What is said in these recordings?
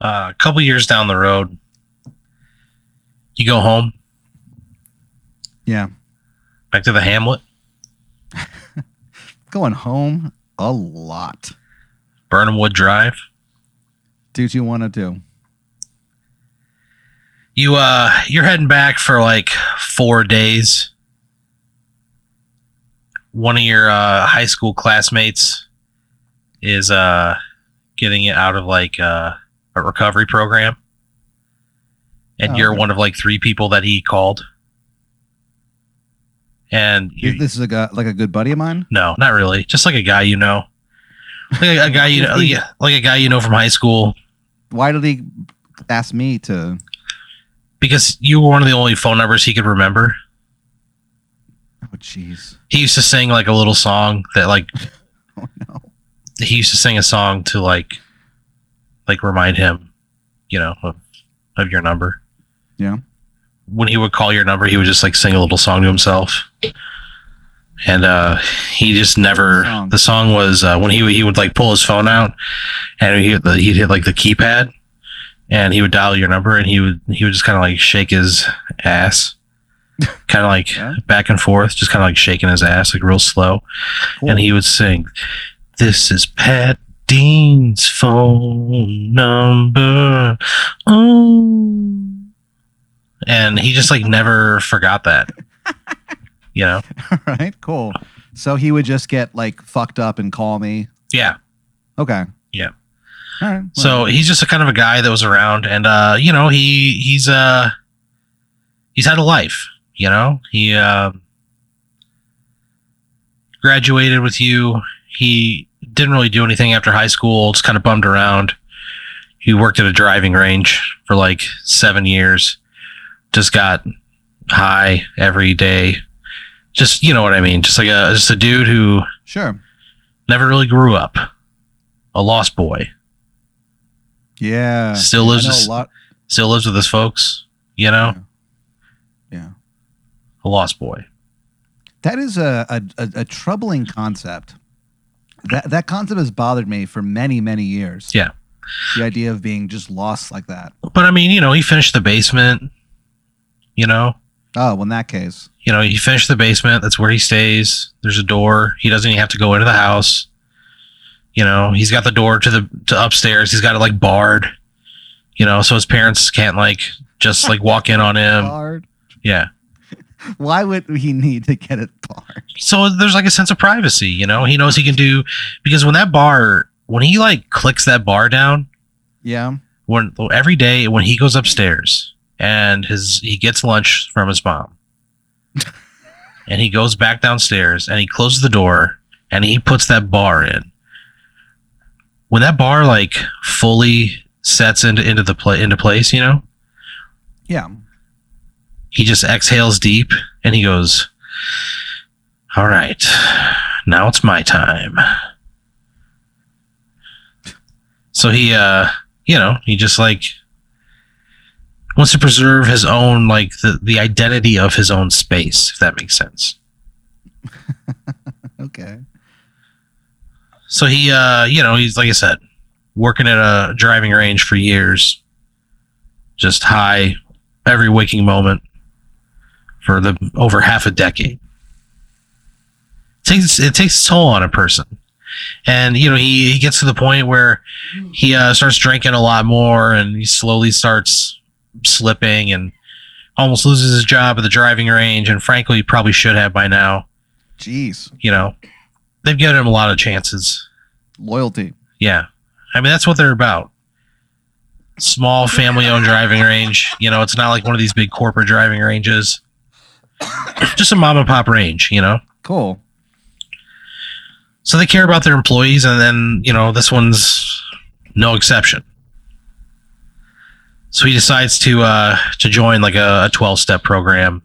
Uh, a couple years down the road, you go home Yeah. back to the Hamlet, Going home a lot. Burnhamwood Drive. Do what you want to do. You uh, you're heading back for like four days. One of your uh, high school classmates is uh, getting it out of like uh, a recovery program, and Oh, you're okay. one of like three people that he called. And you, this is a guy, like a good buddy of mine. No, not really. Just like a guy you know, like a, a guy you know, yeah, like a guy you know from high school. Why did he ask me to? Because you were one of the only phone numbers he could remember. Oh, jeez. He used to sing like a little song that like Oh no. he used to sing a song to like like remind him, you know, of, of your number. Yeah. When he would call your number, he would just like sing a little song to himself. And uh he just never Song. the song was uh when he would he would like pull his phone out and he he'd hit like the keypad and he would dial your number and he would he would just kind of like shake his ass kind of like Yeah. back and forth just kind of like shaking his ass like real slow Cool. and he would sing, "This is Pat Dean's phone number." Oh, and he just like never forgot that. You know? All right. Cool. So he would just get like fucked up and call me. Yeah. Okay. Yeah. All right. So he's just a kind of a guy that was around, and uh, you know, he he's uh he's had a life. You know, he uh, graduated with you. He didn't really do anything after high school. Just kind of bummed around. He worked at a driving range for like seven years. Just got high every day. Just you know what I mean. Just like a just a dude who sure. never really grew up. A lost boy. Yeah. Still lives know a lot. Still lives with his folks. You know. Yeah. a lost boy. That is a, a, a troubling concept. That that concept has bothered me for many many years. Yeah. The idea of being just lost like that. But I mean, you know, he finished the basement. You know, Oh, well, in that case, you know, he finished the basement. That's where he stays. There's a door. He doesn't even have to go into the house. You know, he's got the door to the to upstairs. He's got it like barred. You know, so his parents can't like just like walk in on him. hard. Yeah. Why would he need to get it barred? So there's like a sense of privacy. You know, he knows he can do because when that bar when he like clicks that bar down, Yeah. when every day when he goes upstairs and his he gets lunch from his mom and he goes back downstairs and he closes the door and he puts that bar in when that bar like fully sets into into the play into place you know Yeah. He just exhales deep and he goes all right now it's my time. So he uh you know he just like wants to preserve his own like the, the identity of his own space if that makes sense. Okay. so he uh you know he's like i said working at a driving range for years just high every waking moment for the over half a decade it takes it takes a toll on a person and you know he, he gets to the point where he uh, starts drinking a lot more and he slowly starts slipping and almost loses his job at the driving range and frankly he probably should have by now Jeez. you know they've given him a lot of chances Loyalty. yeah. I mean, that's what they're about. Small family owned driving range. You know, it's not like one of these big corporate driving ranges. Just a mom and pop range, you know? Cool. So they care about their employees, and then, you know, this one's no exception. So he decides to uh to join like a 12 step program.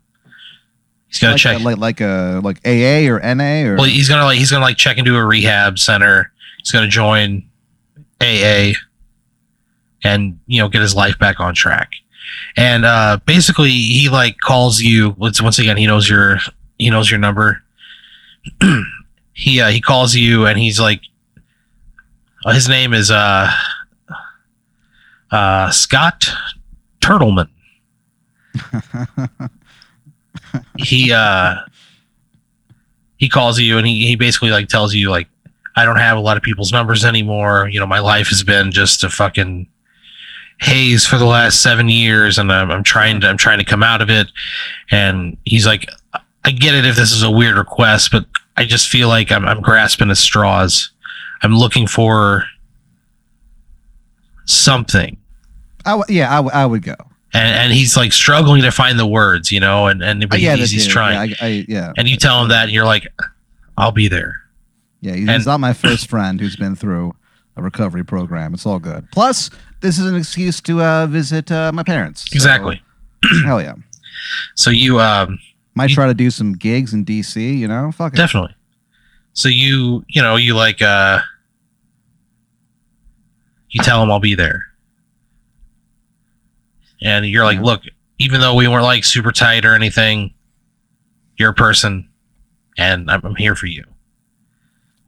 He's gonna like, check a, like like a like AA or NA or Well, he's gonna like he's gonna like check into a rehab center. He's gonna join AA, and you know get his life back on track. And uh, basically, he like calls you. Once once again, he knows your he knows your number. he uh, he calls you, and he's like, uh, his name is uh, uh, Scott Turtleman. he uh he calls you and he, he basically like tells you like I don't have a lot of people's numbers anymore. You know, my life has been just a fucking haze for the last seven years, and I'm, I'm trying to I'm trying to come out of it. And he's like, I get it if this is a weird request, but I just feel like I'm I'm grasping at straws. I'm looking for something. I w- yeah, I, w- I would go. And, and he's like struggling to find the words, you know, and, and but he's, he's trying. Yeah, I, I, yeah. and you tell him that, and you're like, I'll be there. Yeah, he's, And- he's not my first friend who's been through a recovery program. It's all good. Plus, this is an excuse to uh, visit uh, my parents. So, Exactly. hell yeah. So you um Might You- try to do some gigs in DC. You know, fuck it. definitely. So you you know you like uh you tell them I'll be there, and you're like, Yeah. look, even though we weren't like super tight or anything, you're a person, and I'm, I'm here for you.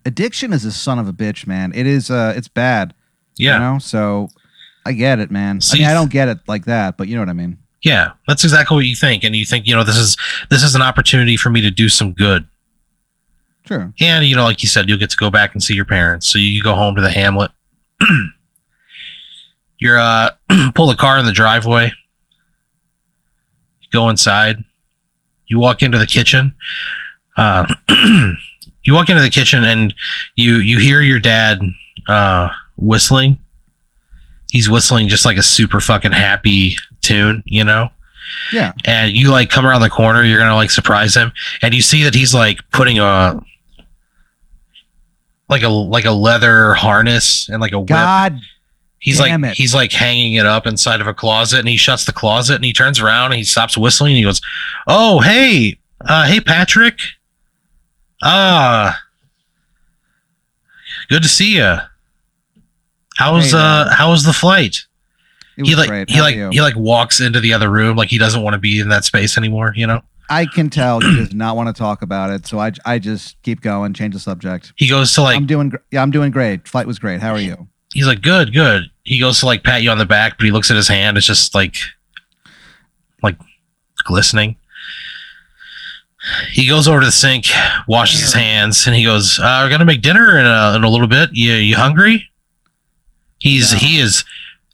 Addiction is a son of a bitch, man. It is. Uh, it's bad. Yeah, You know. So I get it, man. So I mean, I don't get it like that, but you know what I mean. yeah, that's exactly what you think, and you think you know this is this is an opportunity for me to do some good. Sure. And you know, like you said, you'll get to go back and see your parents. So you go home to the hamlet. You're uh pull the car in the driveway. You go inside. You walk into the kitchen. Uh, you walk into the kitchen and you you hear your dad uh whistling. He's whistling just like a super fucking happy tune, you know? Yeah. and you like come around the corner, you're gonna like surprise him, and you see that he's like putting a like a like a leather harness and like a whip. God. he's damn like it. he's like hanging it up inside of a closet, and he shuts the closet, and he turns around and he stops whistling, and he goes, "Oh hey, uh, hey Patrick, ah, good to see you. How's Hey, uh man. how was the flight?" He like great. he How like you? he like walks into the other room like he doesn't want to be in that space anymore, you know. I can tell he does not want to talk about it, so I, I just keep going, change the subject. He goes to like I'm doing, gr- yeah, I'm doing great. Flight was great. How are you? he's like, good, good. He goes to like pat you on the back, but he looks at his hand. It's just like, like glistening. He goes over to the sink, washes his hands, and he goes, uh, "We're gonna make dinner in a, in a little bit. You you hungry?" He's No. he is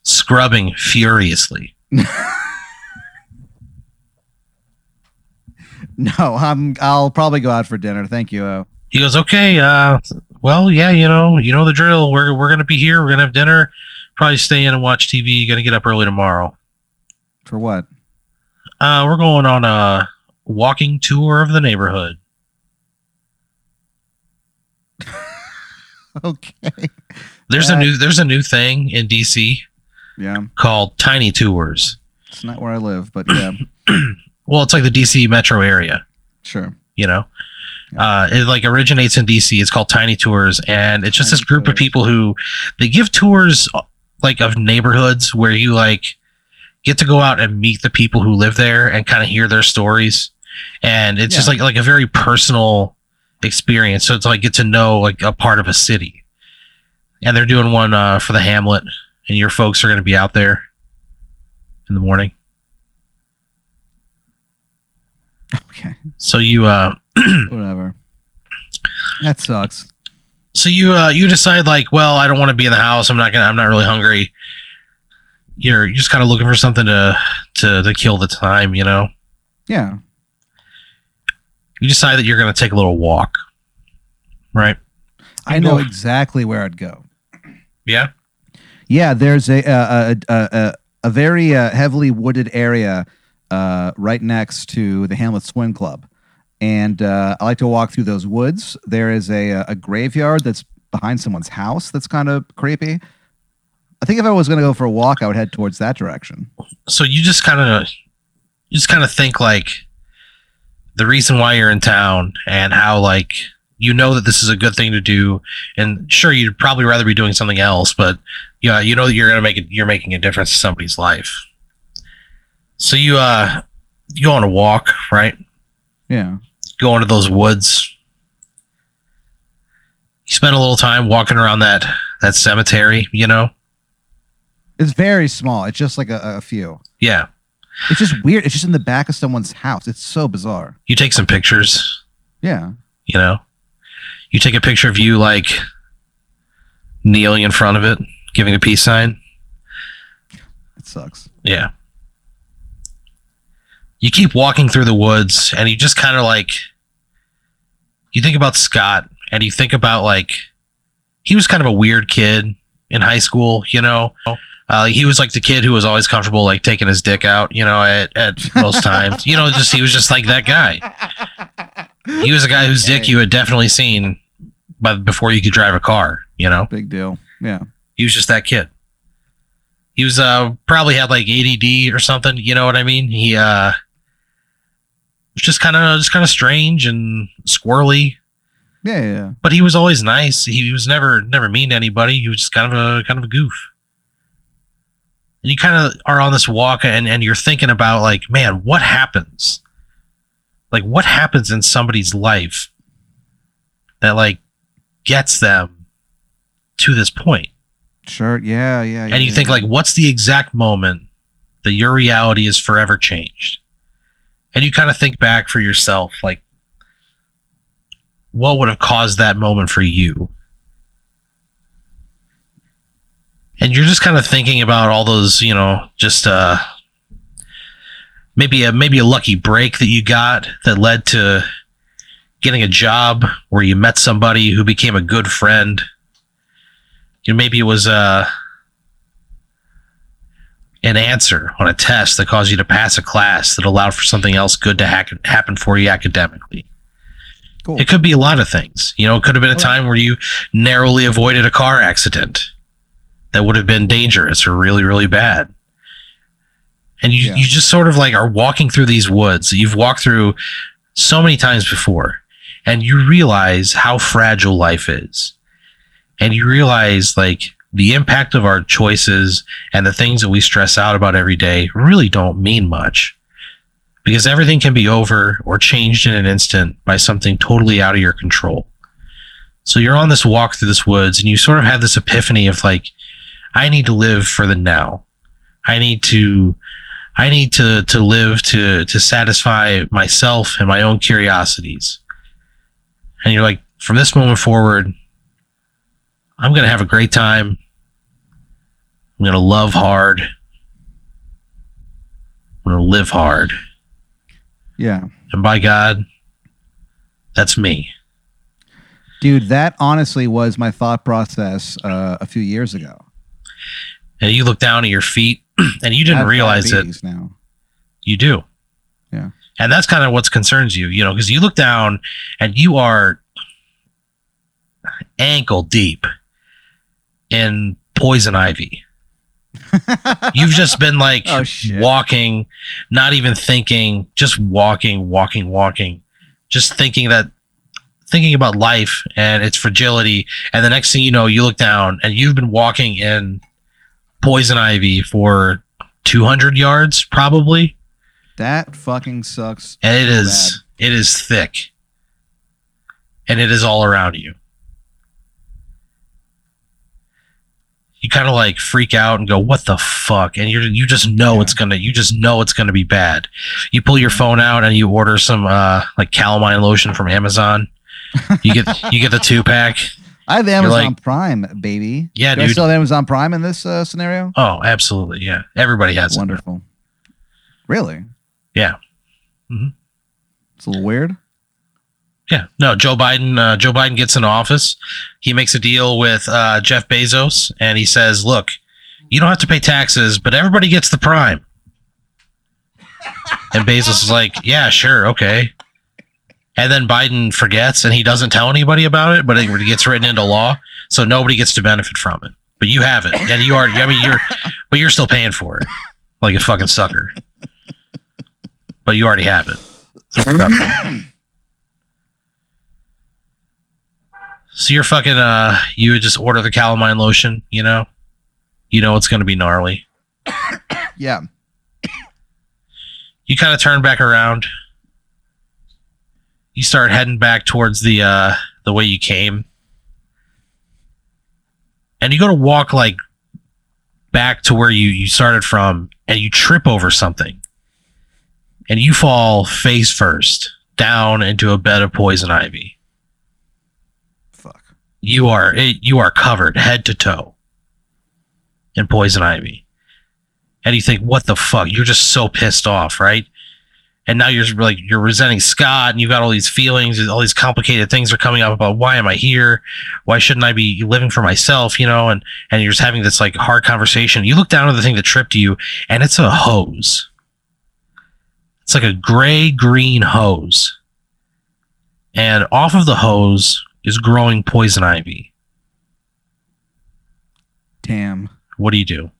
scrubbing furiously. No, I'm. I'll probably go out for dinner. Thank you. Uh, He goes, "Okay, uh, well, yeah, you know, you know the drill. We're we're gonna be here. We're gonna have dinner. Probably stay in and watch TV. Gonna get up early tomorrow. for what? Uh, we're going on a walking tour of the neighborhood." Okay. There's a Uh, new there's a new thing in DC Yeah, called tiny tours. it's not where I live, but yeah, Well, it's like the DC metro area, sure. you know. Uh, it like originates in DC. It's called Tiny Tours, and it's just this Tiny group of people who they give tours uh, like of neighborhoods where you like get to go out and meet the people who live there and kind of hear their stories, and it's just like like a very personal experience. So it's like get to know like a part of a city, and they're doing one uh, for the Hamlet, and your folks are going to be out there in the morning. Okay, So you uh whatever. That sucks. so you uh you decide like, well, I don't want to be in the house. I'm not gonna I'm not really hungry. You're just kind of looking for something to to to kill the time, you know. Yeah, You decide that you're gonna take a little walk. Right? I know go- exactly where I'd go. Yeah? Yeah, there's a a a, a, a, a very uh, heavily wooded area uh, right next to the Hamlet Swim Club, and uh, I like to walk through those woods. There is a a graveyard that's behind someone's house that's kind of creepy. I think if I was going to go for a walk, I would head towards that direction. So you just kind of you just kind of think like the reason why you're in town and how like you know that this is a good thing to do and sure you'd probably rather be doing something else but yeah you know that you're gonna make it you're making a difference in somebody's life. So you uh you go on a walk right? Yeah, go into those woods. You spend a little time walking around that that cemetery you know It's very small. It's just like a, a few. Yeah. It's just weird. It's just in the back of someone's house. It's so bizarre. You take some pictures, Yeah. you know. You take a picture of you like kneeling in front of it, giving a peace sign. It sucks. Yeah. You keep walking through the woods and you just kind of like you think about Scott and you think about like he was kind of a weird kid in high school, you know. Uh, he was like the kid who was always comfortable like taking his dick out, you know, at, at most times. You know, just he was just like that guy. He was a guy whose dick you had definitely seen by before you could drive a car, you know. Big deal. Yeah. He was just that kid. He was uh probably had like ADD or something, you know what I mean? He uh was just kind of just kind of strange and squirrely, Yeah. Yeah. yeah. but he was always nice. He was never never mean to anybody. He was just kind of a kind of a goof. And you kind of are on this walk and and you're thinking about like, man, what happens? Like what happens in somebody's life that like gets them to this point? Sure. Yeah. Yeah. yeah and you yeah, think yeah. like what's the exact moment that your reality is forever changed and you kind of think back for yourself like what would have caused that moment for you and you're just kind of thinking about all those you know just uh maybe a maybe a lucky break that you got that led to getting a job where you met somebody who became a good friend you know, maybe it was uh, an answer on a test that caused you to pass a class that allowed for something else good to hack- happen for you academically. Cool. It could be a lot of things. You know, it could have been a time where you narrowly avoided a car accident that would have been dangerous or really, really bad. And you, Yeah. you just sort of like are walking through these woods that you've walked through so many times before, and you realize how fragile life is and you realize like the impact of our choices and the things that we stress out about every day really don't mean much because everything can be over or changed in an instant by something totally out of your control. So you're on this walk through this woods and you sort of have this epiphany of like, I need to live for the now. I need to, I need to, to live to, to satisfy myself and my own curiosities. And you're like, from this moment forward, I'm going to have a great time. I'm going to love hard. I'm going to live hard. yeah. And by God, that's me. Dude, that honestly was my thought process uh, a few years ago. And you look down at your feet and you didn't realize it. now. You do. Yeah. And that's kind of what concerns you, you know, because you look down and you are ankle deep in poison ivy. You've just been like Oh, walking, not even thinking, just walking, walking, walking, just thinking that, thinking about life and its fragility. And the next thing you know, you look down and you've been walking in poison ivy for 200 yards, probably. That fucking sucks. And it so is, it is thick and it is all around you. You kind of like freak out and go, "What the fuck?" And you you just know Yeah. it's gonna you just know it's gonna be bad. You pull your phone out and you order some uh like calamine lotion from Amazon. You get you get the two pack. I have Amazon like- Prime, baby. Yeah, Do I dude. still have Amazon Prime in this uh, scenario? Oh, absolutely, yeah. Everybody has it. Wonderful. Really? Yeah. Mhm. It's a little weird. Yeah, no. Joe Biden. Uh, Joe Biden gets in office. He makes a deal with uh, Jeff Bezos, and he says, "Look, you don't have to pay taxes, but everybody gets the prime." And Bezos is like, "Yeah, sure, okay." And then Biden forgets, and he doesn't tell anybody about it, but it gets written into law, so nobody gets to benefit from it. But you have it, and you are. I mean, you're, but you're still paying for it, like a fucking sucker. But you already have it. So you're fucking uh you would just order the calamine lotion, you know? You know it's gonna be gnarly. Yeah. You kind of turn back around. You start heading back towards the uh the way you came. And you go to walk like back to where you you started from and you trip over something. And you fall face first down into a bed of poison ivy. Fuck. you are it, you are covered head to toe in poison ivy. And you think what the fuck? You're just so pissed off right and now you're like you're resenting scott and you've got all these feelings all these complicated things are coming up about why am i here? Why shouldn't i be living for myself you know? And and you're just having this like hard conversation. You look down at the thing that tripped you and it's a hose. It's like a gray green hose. And off of the hose is growing poison ivy. Damn. what do you do?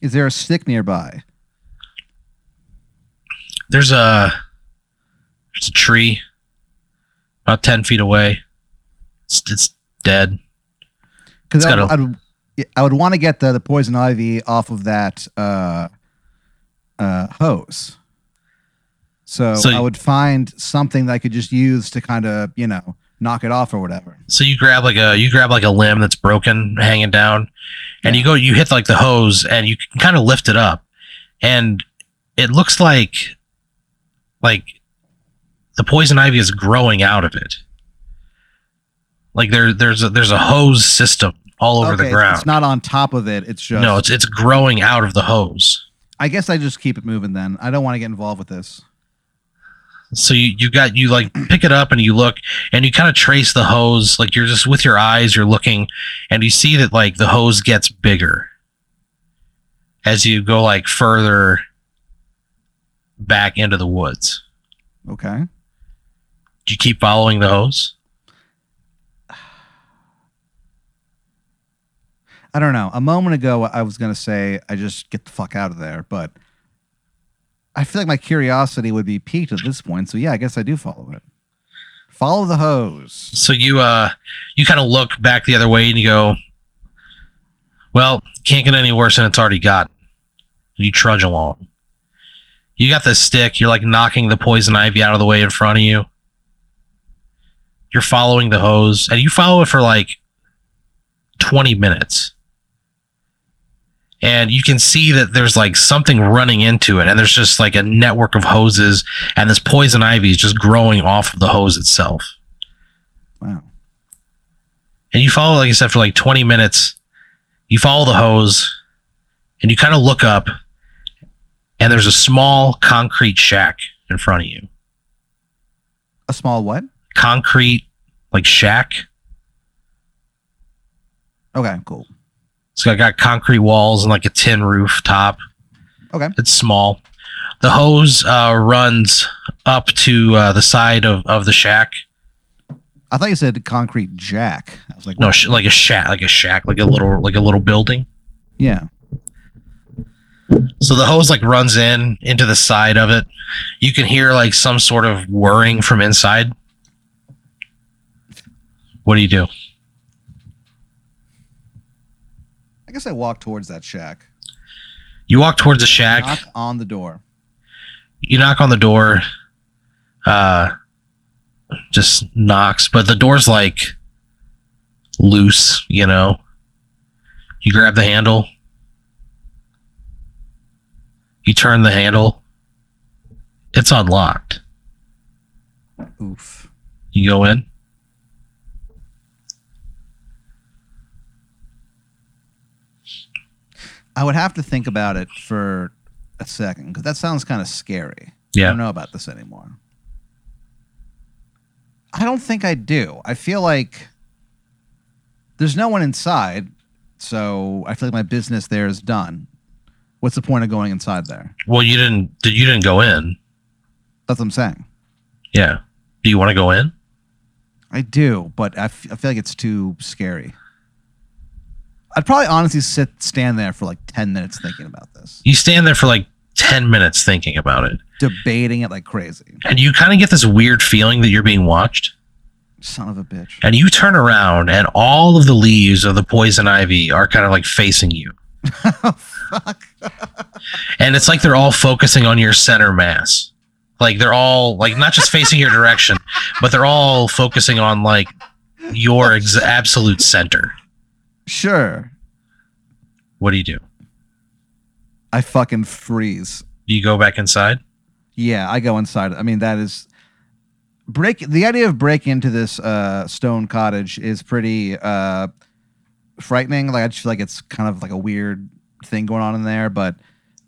Is there a stick nearby? There's a there's a tree about 10 feet away it's, it's dead Because I, I would, I would want to get the, the poison ivy off of that uh, uh, hose. So, So I would find something that I could just use to kind of, you know, knock it off or whatever. so you grab like a you grab like a limb that's broken hanging down and you go you hit like the hose and you can kind of lift it up and it looks like like the poison ivy is growing out of it like there there's a there's a hose system all over Okay, the ground It's not on top of it. It's just. no it's it's growing out of the hose I guess I just keep it moving then. I don't want to get involved with this. so you you got you like pick it up and you look and you kind of trace the hose like you're just with your eyes you're looking and you see that like the hose gets bigger as you go like further back into the woods Okay. do you keep following the hose I don't know. A moment ago, I was going to say I just get the fuck out of there, but I feel like my curiosity would be piqued at this point. So yeah, I guess I do follow it. Follow the hose. so you uh you kind of look back the other way and you go well can't get any worse than it's already got you trudge along you got this stick you're like knocking the poison ivy out of the way in front of you you're following the hose and you follow it for like 20 minutes and you can see that there's like something running into it and there's just like a network of hoses and this poison ivy is just growing off of the hose itself Wow. and you follow, like I said, for like 20 minutes. You follow the hose and you kind of look up, and there's a small concrete shack in front of you. A small what? Concrete, like shack. Okay, cool. It's got, got concrete walls and like a tin roof top. Okay. It's small. The hose uh, runs up to uh, the side of, of the shack. I thought you said concrete jack. I was like, No, sh- like a shack, like a shack, like a little, like a little building. yeah. So the hose like runs in into the side of it. You can hear like some sort of whirring from inside. What do you do? I guess I walk towards that shack. You walk towards the shack. Knock on the door. You knock on the door. Uh, just knocks, but the door's like loose. You know. You grab the handle. You turn the handle. It's unlocked. Oof. You go in. I would have to think about it for a second because that sounds kind of scary. Yeah. I don't know about this anymore. I don't think I do. I feel like there's no one inside, so I feel like my business there is done. What's the point of going inside there? Well, you didn't. You didn't go in. That's what I'm saying. Yeah. Do you want to go in? I do, but I, f- I feel like it's too scary. I'd probably honestly sit stand there for like 10 minutes thinking about this, You stand there for like 10 minutes thinking about it. debating it like crazy. And you kind of get this weird feeling that you're being watched. Son of a bitch. And you turn around and all of the leaves of the poison ivy are kind of like facing you. Fuck. And it's like they're all focusing on your center mass. Like they're all like not just facing your direction, but they're all focusing on like your ex- absolute center. Sure. What do you do? I fucking freeze. Do you go back inside? Yeah, I go inside. I mean, that is break. The idea of breaking into this uh, stone cottage is pretty uh, frightening. Like I just feel like it's kind of like a weird thing going on in there. But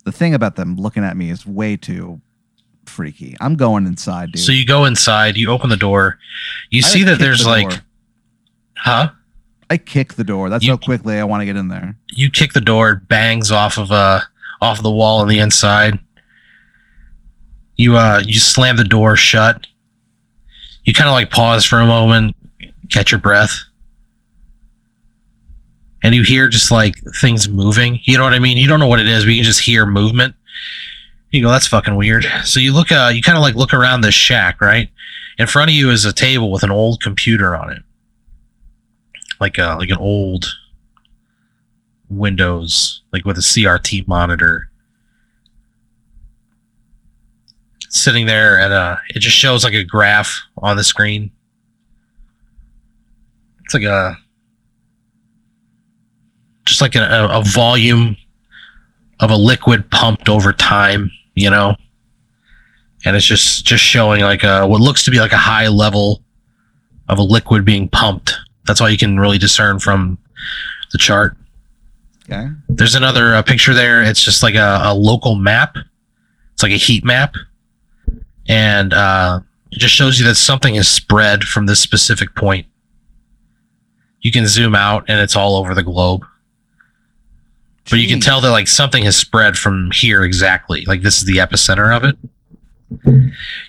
the thing about them looking at me is way too freaky. I'm going inside, dude. So you go inside, you open the door, you I see that there's the like, door. huh? I kick the door. That's You- how quickly I want to get in there. You kick the door, it bangs off of uh off of the wall on the inside. You uh you slam the door shut. You kind of like pause for a moment, catch your breath. And you hear just like things moving. You know what I mean? You don't know what it is, but you can just hear movement. You go, that's fucking weird. So you look uh you kind of like look around this shack, right? In front of you is a table with an old computer on it. Like a like an old Windows, like with a CRT monitor. Sitting there and uh it just shows like a graph on the screen. It's like a just like a, a, volume of a liquid pumped over time, you know? And it's just just showing like a what looks to be like a high level of a liquid being pumped. That's all you can really discern from the chart. Okay. There's another uh, picture there. It's just like a, a local map. It's like a heat map, and uh, it just shows you that something is spread from this specific point. You can zoom out, and it's all over the globe. But you can tell that like something has spread from here exactly. Like this is the epicenter of it.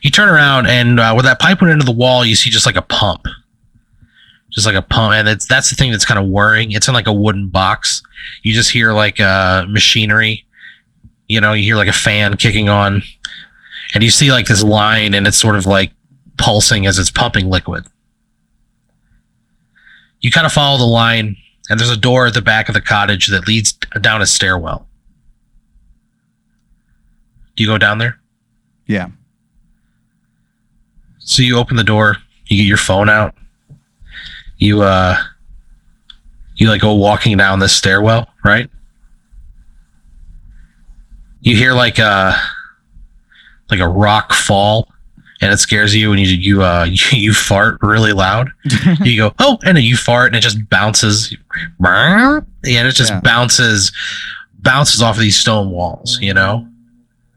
You turn around, and uh, where that pipe went into the wall, you see just like a pump, just like a pump, and it's that's the thing that's kind of worrying. It's in like a wooden box. You just hear like uh, machinery. You know, you hear like a fan kicking on, and you see like this line, and it's sort of like pulsing as it's pumping liquid. You kind of follow the line, and there's a door at the back of the cottage that leads down a stairwell. You go down there? Yeah. So you open the door, you get your phone out. You uh you like go walking down this stairwell, right? You hear like a like a rock fall and it scares you and you you uh you, you fart really loud. You go, "Oh," and then you fart and it just bounces. And it just Yeah. bounces bounces off of these stone walls, you know?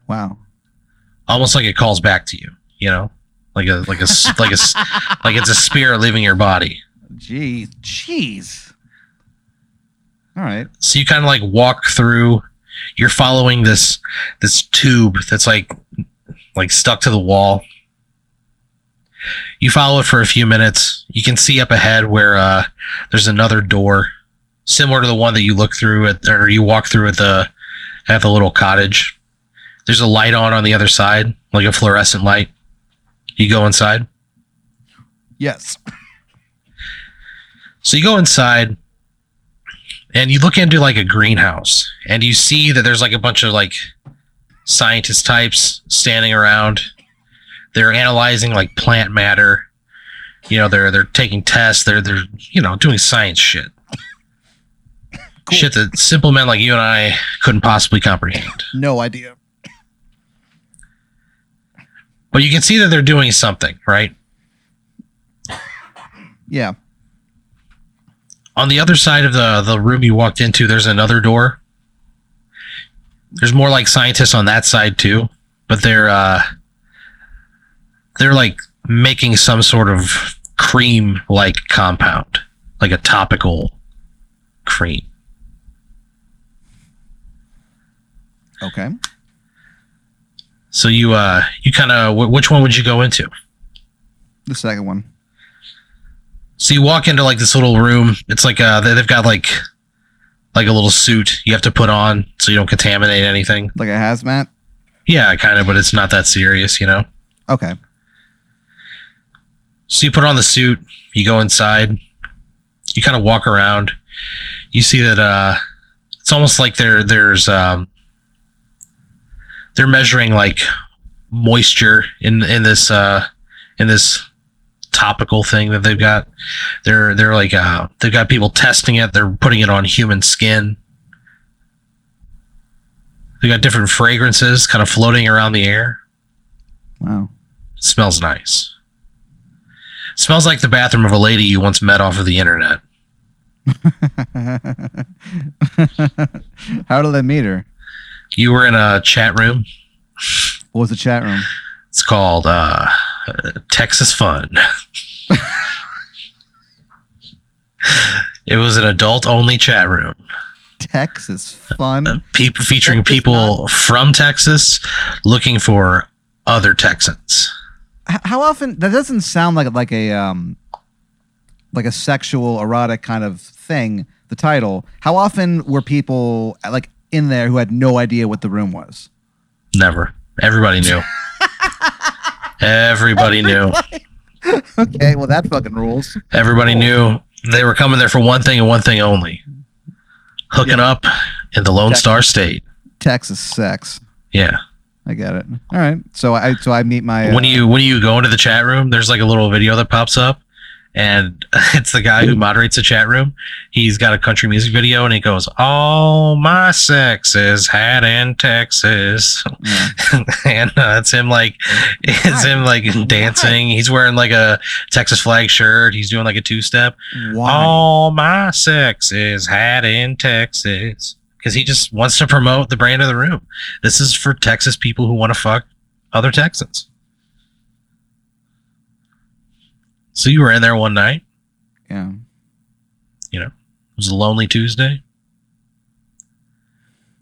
wow. almost like it calls back to you you know like a like a like a like it's a spirit leaving your body Jeez. Jeez. All right. so you kind of like walk through you're following this this tube that's like like stuck to the wall you follow it for a few minutes you can see up ahead where uh there's another door similar to the one that you look through at or you walk through at the at the little cottage there's a light on on the other side like a fluorescent light you go inside Yes. So you go inside and you look into like a greenhouse and you see that there's like a bunch of like scientist types standing around. They're analyzing like plant matter. You know, they're they're taking tests, they're they're you know, doing science shit. Cool. Shit that simple men like you and I couldn't possibly comprehend. No idea. But you can see that they're doing something, right? Yeah. on the other side of the the room you walked into there's another door there's more like scientists on that side too but they're uh they're like making some sort of cream like compound like a topical cream Okay. so you uh you kind of wh- which one would you go into The second one. so you walk into like this little room it's like uh they've got like like a little suit you have to put on so you don't contaminate anything Like a hazmat. yeah kind of but it's not that serious you know Okay. So you put on the suit, you go inside, you kind of walk around. You see that uh it's almost like there there's um they're measuring like moisture in in this uh in this topical thing that they've got. They're they're like uh they've got people testing it. They're putting it on human skin. They got different fragrances kind of floating around the air. Wow. It smells nice. Smells like the bathroom of a lady you once met off of the internet. How did I meet her? You were in a chat room. What was the chat room? It's called uh, Texas Fun. it was an adult only chat room. Texas fun. People featuring Texas people from Texas looking for other Texans. How often? That doesn't sound like like a um, like a sexual erotic kind of thing. The title. How often were people like in there who had no idea what the room was? Never. Everybody knew. Everybody knew. Okay, well that fucking rules. Everybody knew they were coming there for one thing and one thing only. Hooking up in the Lone Texas. Star State. Texas sex. Yeah. I get it. All right. So I so I meet my when uh, you when you go into the chat room, there's like a little video that pops up, and it's the guy who moderates the chat room. He's got a country music video, and he goes, "All my sex is had in Texas," yeah. and uh, it's him like it's him like dancing. He's wearing like a Texas flag shirt. He's doing like a two step. why? All my sex is had in Texas. Because he just wants to promote the brand of the room. This is for Texas people who want to fuck other Texans. So you were in there one night. Yeah. You know, it was a lonely Tuesday.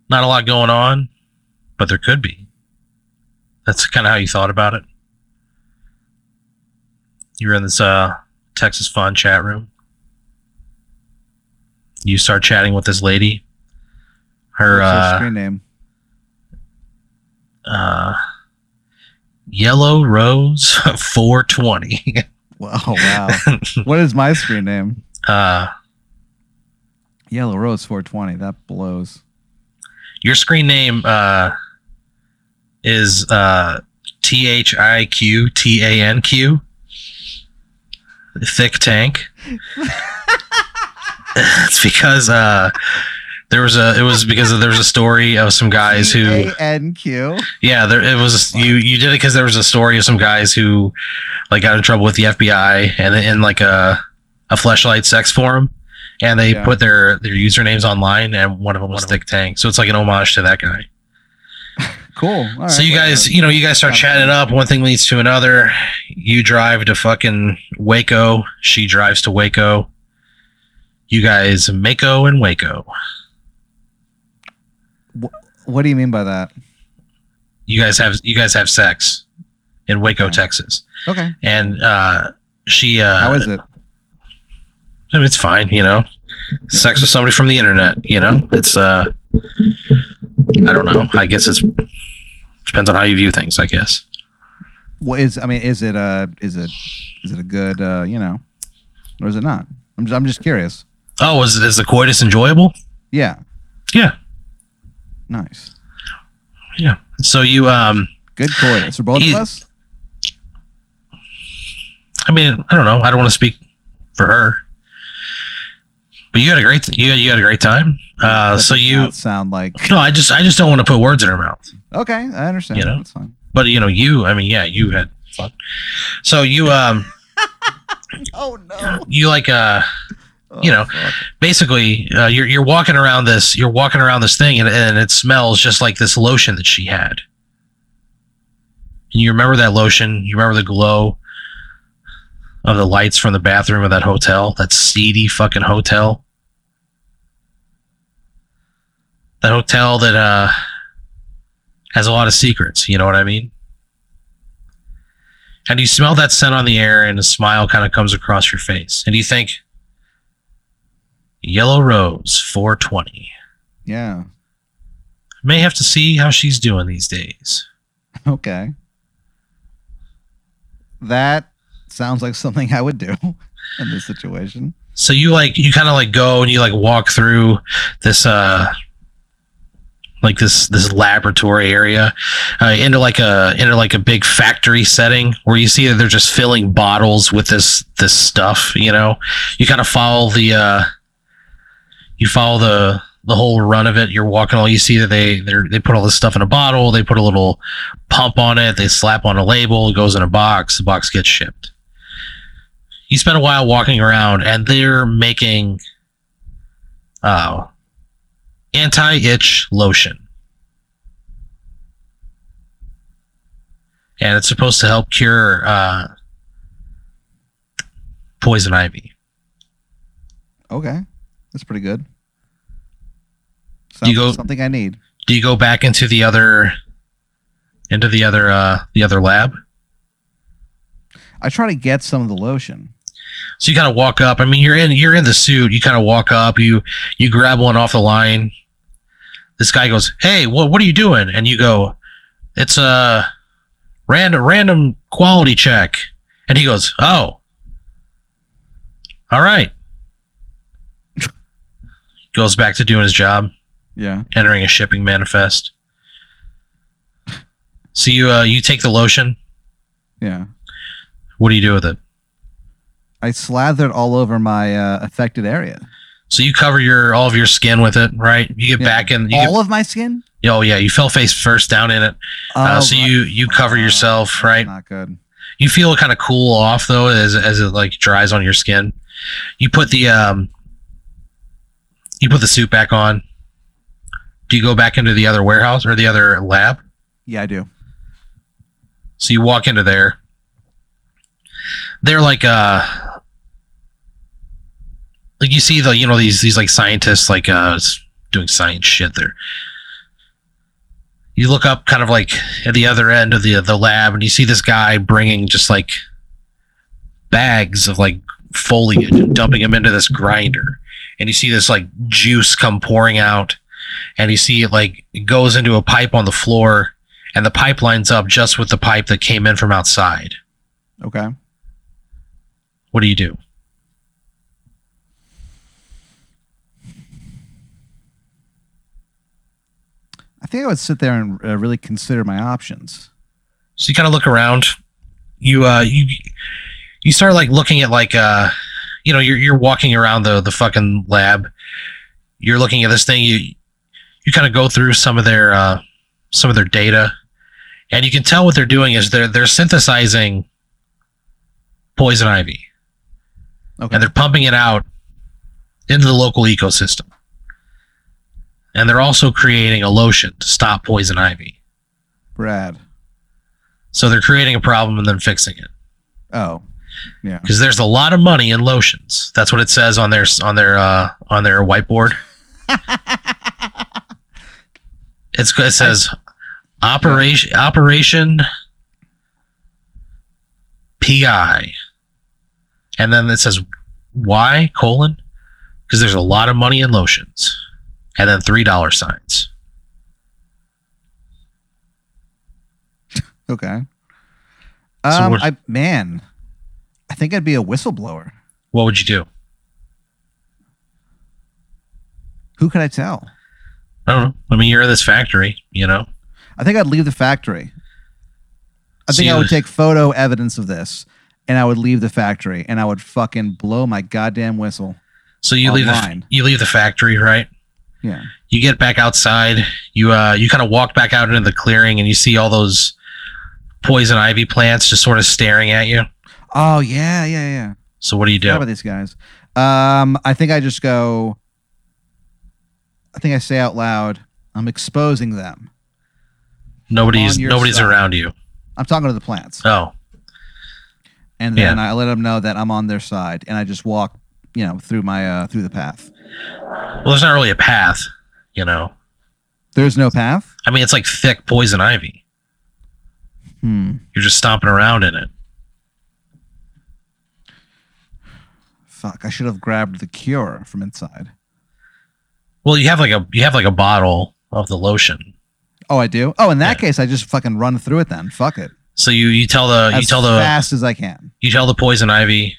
Not a lot going on, but there could be. That's kind of how you thought about it. You were in this uh, Texas Fun chat room. You start chatting with this lady. Her What's her uh, screen name? uh, Yellow Rose 420. Wow. wow. what is my screen name? uh, Yellow Rose 420. That blows. Your screen name uh, is uh, T H I Q T A N Q. Thick tank. it's because uh, there was a. It was because there was a story of some guys who. A-N-Q. Yeah, there it was. You you did it because there was a story of some guys who like got in trouble with the FBI and in like a a flashlight sex forum, and they Yeah. put their their usernames online, and one of them was Thick Tank. So it's like an homage to that guy. Cool. All right, so you guys, you know, you guys start Sounds chatting up. One thing leads to another. You drive to fucking Waco. She drives to Waco. You guys, Mako and Waco. What do you mean by that? You guys have you guys have sex in Waco, Okay. Texas, Okay. and uh, she. Uh, How is it? I mean, it's fine, you know. Sex with somebody from the internet, you know. It's uh, I don't know. I guess it's depends on how you view things. I guess. What is? I mean, is it uh Is it? Is it a good? uh You know, or is it not? I'm just, I'm just curious. Oh, is is the coitus enjoyable? Yeah. Yeah, Nice. yeah. So you um, Good coitus for both He- of us. I mean, I don't know. I don't want to speak for her, but you had a great you had, you had a great time. Uh, so you sound like. no, I just I just don't want to put words in her mouth. Okay, I understand. You know? That's fine. But you know, you I mean, yeah, you had fun. So you um, Oh no. you like uh. You know, basically uh, you're you're walking around this you're walking around this thing and, and it smells just like this lotion that she had. And you remember that lotion? You remember the glow of the lights from the bathroom of that hotel? That seedy fucking hotel? That hotel that uh has a lot of secrets you know what i mean? And you smell that scent on the air and a smile kind of comes across your face. And you think Yellow Rose 420. Yeah. May have to see how she's doing these days. Okay. That sounds like something I would do in this situation. So you like you kind of like go and you like walk through this uh like this this laboratory area, uh, into like a into like a big factory setting where you see that they're just filling bottles with this this stuff. You know, you kind of follow the uh, you follow the the whole run of it. You're walking all you see that they they put all this stuff in a bottle. They put a little pump on it. They slap on a label. It goes in a box. The box gets shipped. You spend a while walking around, and they're making uh, anti-itch lotion, and it's supposed to help cure uh, poison ivy. Okay, that's pretty good. Do you go- something I need. Do you go back into the other into the other uh, the other lab? I try to get some of the lotion. So you kind of walk up. I mean, you're in you're in the suit. You kind of walk up. You you grab one off the line. This guy goes, "Hey, what what are you doing?" And you go, "It's a random random quality check." And he goes, "Oh, all right." Goes back to doing his job, Yeah. entering a shipping manifest. So you uh, you take the lotion. Yeah. What do you do with it? I slathered all over my uh, affected area. So you cover your all of your skin with it, right? You get Yeah. back in. You get, all of my skin. oh yeah, you fell face first down in it. Uh, Oh, so you you cover yourself, right? Not good. You feel kind of cool off though, as as it like dries on your skin. You put the um, you put the suit back on. Do you go back into the other warehouse or the other lab? Yeah, I do. So you walk into there. They're like uh like you see the you know these these like scientists like uh doing science shit there. You look up kind of like at the other end of the the lab and you see this guy bringing just like bags of like foliage and dumping them into this grinder. And you see this like juice come pouring out and you see it like it goes into a pipe on the floor and the pipe lines up just with the pipe that came in from outside. Okay. What do you do? I think I would sit there and uh, really consider my options. So you kind of look around. You uh you you start like looking at like uh you know you're you're walking around the the fucking lab. You're looking at this thing. You you kind of go through some of their uh some of their data, and you can tell what they're doing is they're they're synthesizing poison ivy Okay. and they're pumping it out into the local ecosystem. And they're also creating a lotion to stop poison ivy. Brad. So they're creating a problem and then fixing it Oh. Yeah. because there's a lot of money in lotions. That's what it says on their on their uh, on their whiteboard. it's it says operation operation PI, and then it says why colon because there's a lot of money in lotions, and then three dollar signs. Okay. Um, what- I man, I think I'd be a whistleblower. What would you do? Who could I tell? I don't know. I mean, you're in this factory, you know. I think I'd leave the factory. I think I would take photo evidence of this, and I would leave the factory, and I would fucking blow my goddamn whistle. So you leave the you leave the factory, right? Yeah. you get back outside you uh you kind of walk back out into the clearing and you see all those poison ivy plants just sort of staring at you Oh yeah, yeah, yeah. so what do you do? How about these guys? Um, I think I just go. I think I say out loud, "I'm exposing them." nobody's nobody's side. around you I'm talking to the plants, oh and then I let them know that I'm on their side, and I just walk, you know, through my uh, through the path. well there's not really a path you know There's no path. i mean it's like thick poison ivy Hmm. you're just stomping around in it Fuck. I should have grabbed the cure from inside. well you have like a you have like a bottle of the lotion Oh, I do. Oh, in that Yeah. case, I just fucking run through it then. Fuck it. so you you tell the you tell the fast as I can. you tell the poison ivy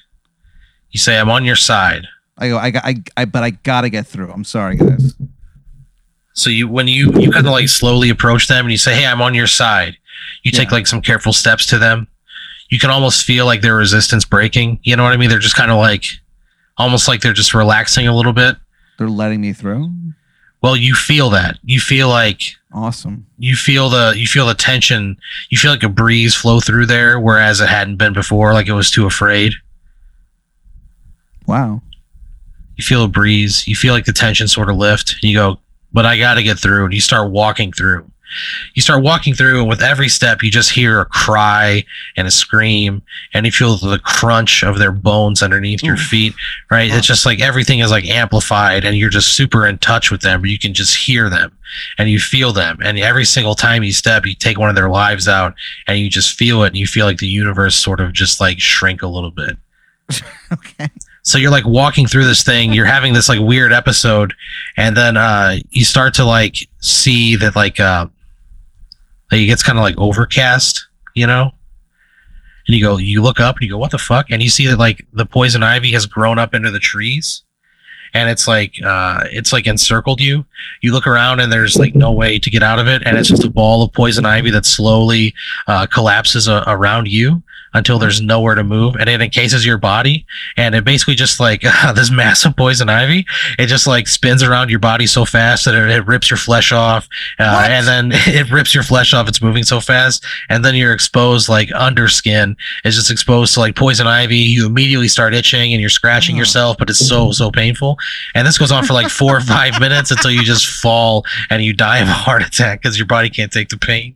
you say i'm on your side I go. I got. I, I. But I gotta get through. I'm sorry, guys. So you when you you kind of like slowly approach them and you say, "Hey, I'm on your side." You take Yeah. like some careful steps to them. You can almost feel like their resistance breaking. You know what I mean? They're just kind of like almost like they're just relaxing a little bit. They're letting me through. Well, you feel that. You feel like Awesome. you feel the you feel the tension. You feel like a breeze flow through there whereas it hadn't been before like it was too afraid. Wow. you feel a breeze, you feel like the tension sort of lift, and you go, but I got to get through. And you start walking through. You start walking through, and with every step, you just hear a cry and a scream, and you feel the crunch of their bones underneath your feet, right? It's just like everything is like amplified, and you're just super in touch with them. You can just hear them, and you feel them. And every single time you step, you take one of their lives out, and you just feel it, and you feel like the universe sort of just like shrink a little bit. Okay. So you're like walking through this thing, you're having this like weird episode, and then uh you start to like see that like uh like it gets kind of like overcast, you know? And you go, you look up and you go, what the fuck? And you see that like the poison ivy has grown up into the trees. And it's like uh it's like encircled you. You look around and there's like no way to get out of it, and it's just a ball of poison ivy that slowly uh, collapses uh, around you until there's nowhere to move, and it encases your body and it basically just like this massive poison ivy it just like spins around your body so fast that it, it rips your flesh off uh, and then it rips your flesh off it's moving so fast and then you're exposed like under skin. Is just exposed to like poison ivy you immediately start itching and you're scratching Oh. yourself but it's so so painful. And this goes on for like four or five minutes until you just fall and you die of a heart attack because your body can't take the pain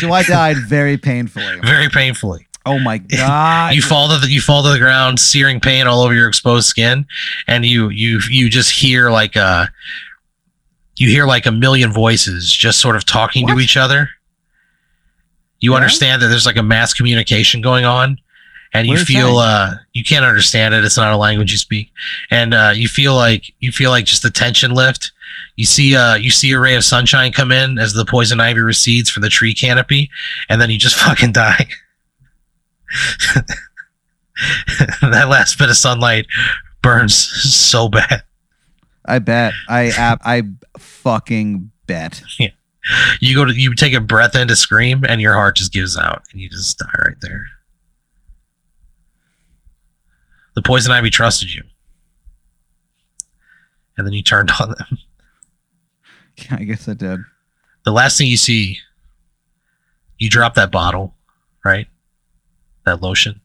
So I died very painfully. very painfully Oh my god. you fall to the you fall to the ground, searing pain all over your exposed skin, and you you you just hear like a you hear like a million voices just sort of talking to each other. You Yeah? understand that there's like a mass communication going on, and you What are they feel uh you can't understand it. It's not a language you speak, and uh, you feel like you feel like just the tension lift. You see uh you see a ray of sunshine come in as the poison ivy recedes from the tree canopy, and then you just fucking die. that last bit of sunlight burns so bad. I bet. I ab- I fucking bet. Yeah. You go to you take a breath in to scream, and your heart just gives out, and you just die right there. The poison ivy trusted you, and then you turned on them. Yeah, I guess I did. The last thing you see, you drop that bottle, right? That lotion.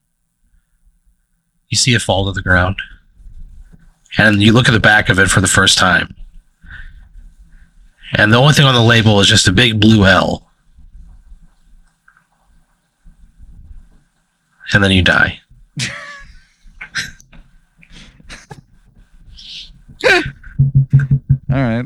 You see it fall to the ground. And you look at the back of it for the first time. And the only thing on the label is just a big blue L. And then you die. All right.